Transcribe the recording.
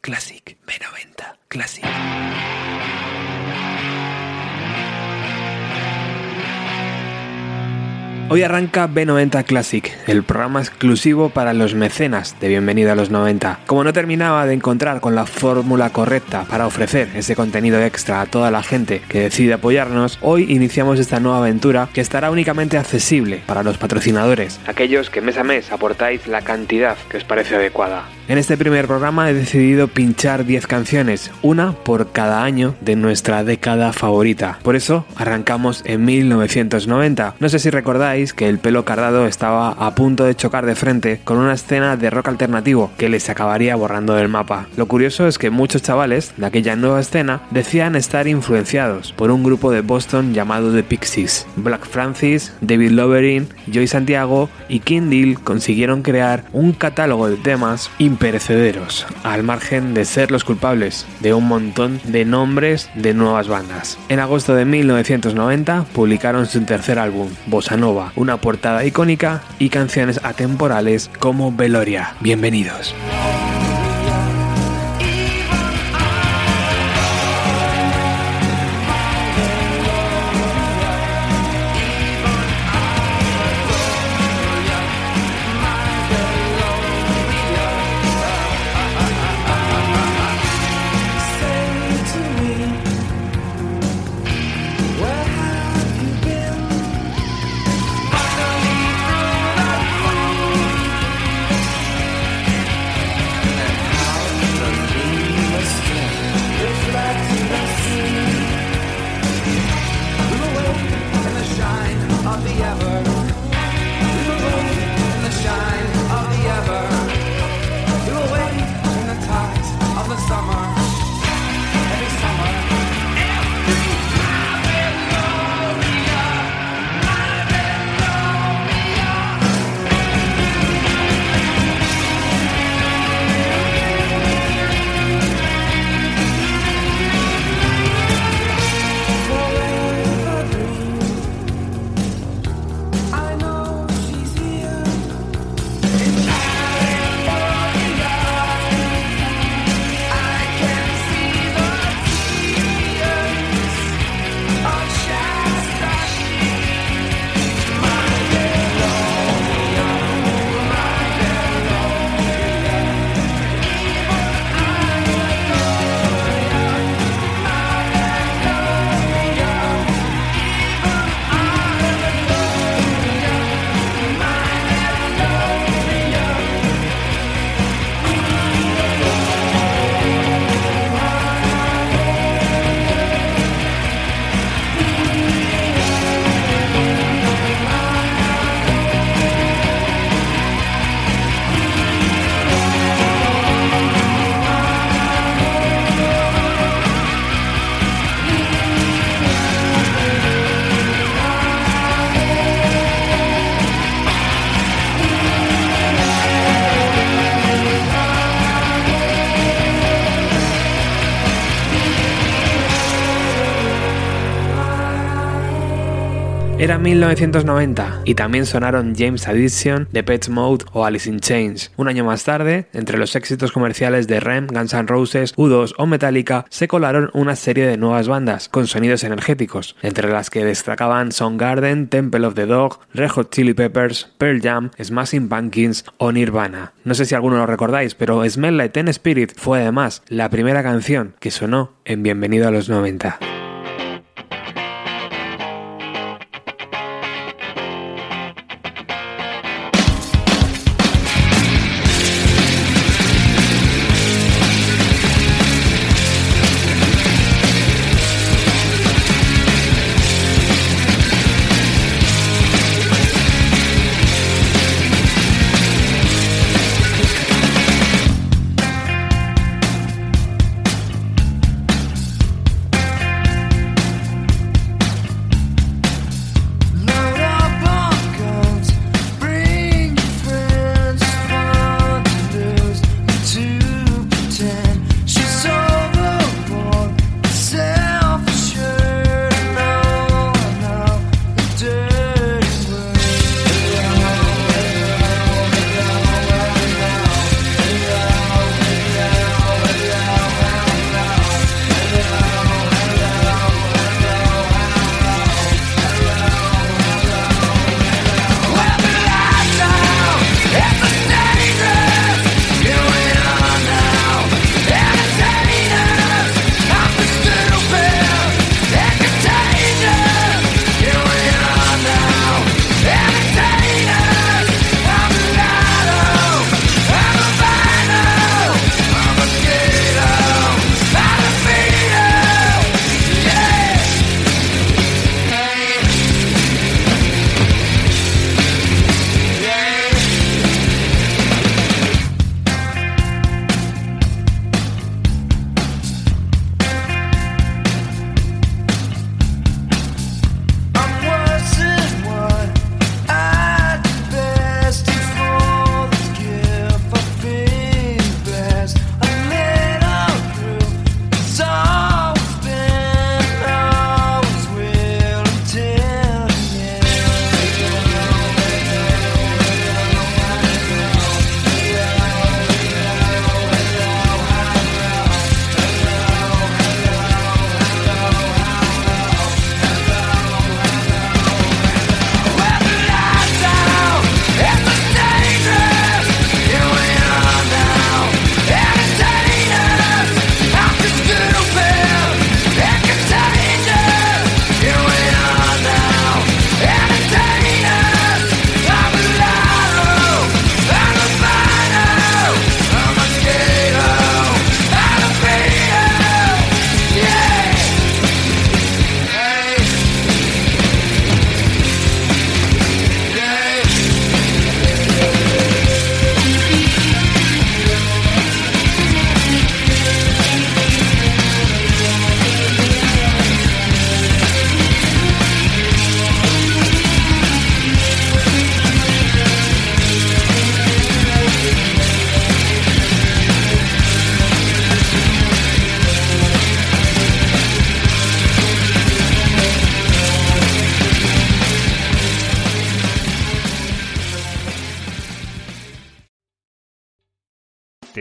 Classic. B90 Classic. Hoy arranca B90 Classic, el programa exclusivo para los mecenas de Bienvenido a los 90. Como no terminaba de encontrar con la fórmula correcta para ofrecer ese contenido extra a toda la gente que decide apoyarnos, hoy iniciamos esta nueva aventura que estará únicamente accesible para los patrocinadores, aquellos que mes a mes aportáis la cantidad que os parece adecuada. En este primer programa he decidido pinchar 10 canciones, una por cada año de nuestra década favorita. Por eso arrancamos en 1990. No sé si recordáis que el pelo cardado estaba a punto de chocar de frente con una escena de rock alternativo que les acabaría borrando del mapa. Lo curioso es que muchos chavales de aquella nueva escena decían estar influenciados por un grupo de Boston llamado The Pixies. Black Francis, David Loverin, Joy Santiago y King Deal consiguieron crear un catálogo de temas perecederos, al margen de ser los culpables de un montón de nombres de nuevas bandas. En agosto de 1990 publicaron su tercer álbum, Bossa Nova, una portada icónica y canciones atemporales como Veloria. Bienvenidos. Era 1990 y también sonaron James Addiction, The Pets Mode o Alice in Chains. Un año más tarde, entre los éxitos comerciales de Rem, Guns N' Roses, U2 o Metallica, se colaron una serie de nuevas bandas con sonidos energéticos, entre las que destacaban Soundgarden, Temple of the Dog, Red Hot Chili Peppers, Pearl Jam, Smashing Pumpkins o Nirvana. No sé si alguno lo recordáis, pero Smell Like Teen Spirit fue además la primera canción que sonó en Bienvenido a los 90.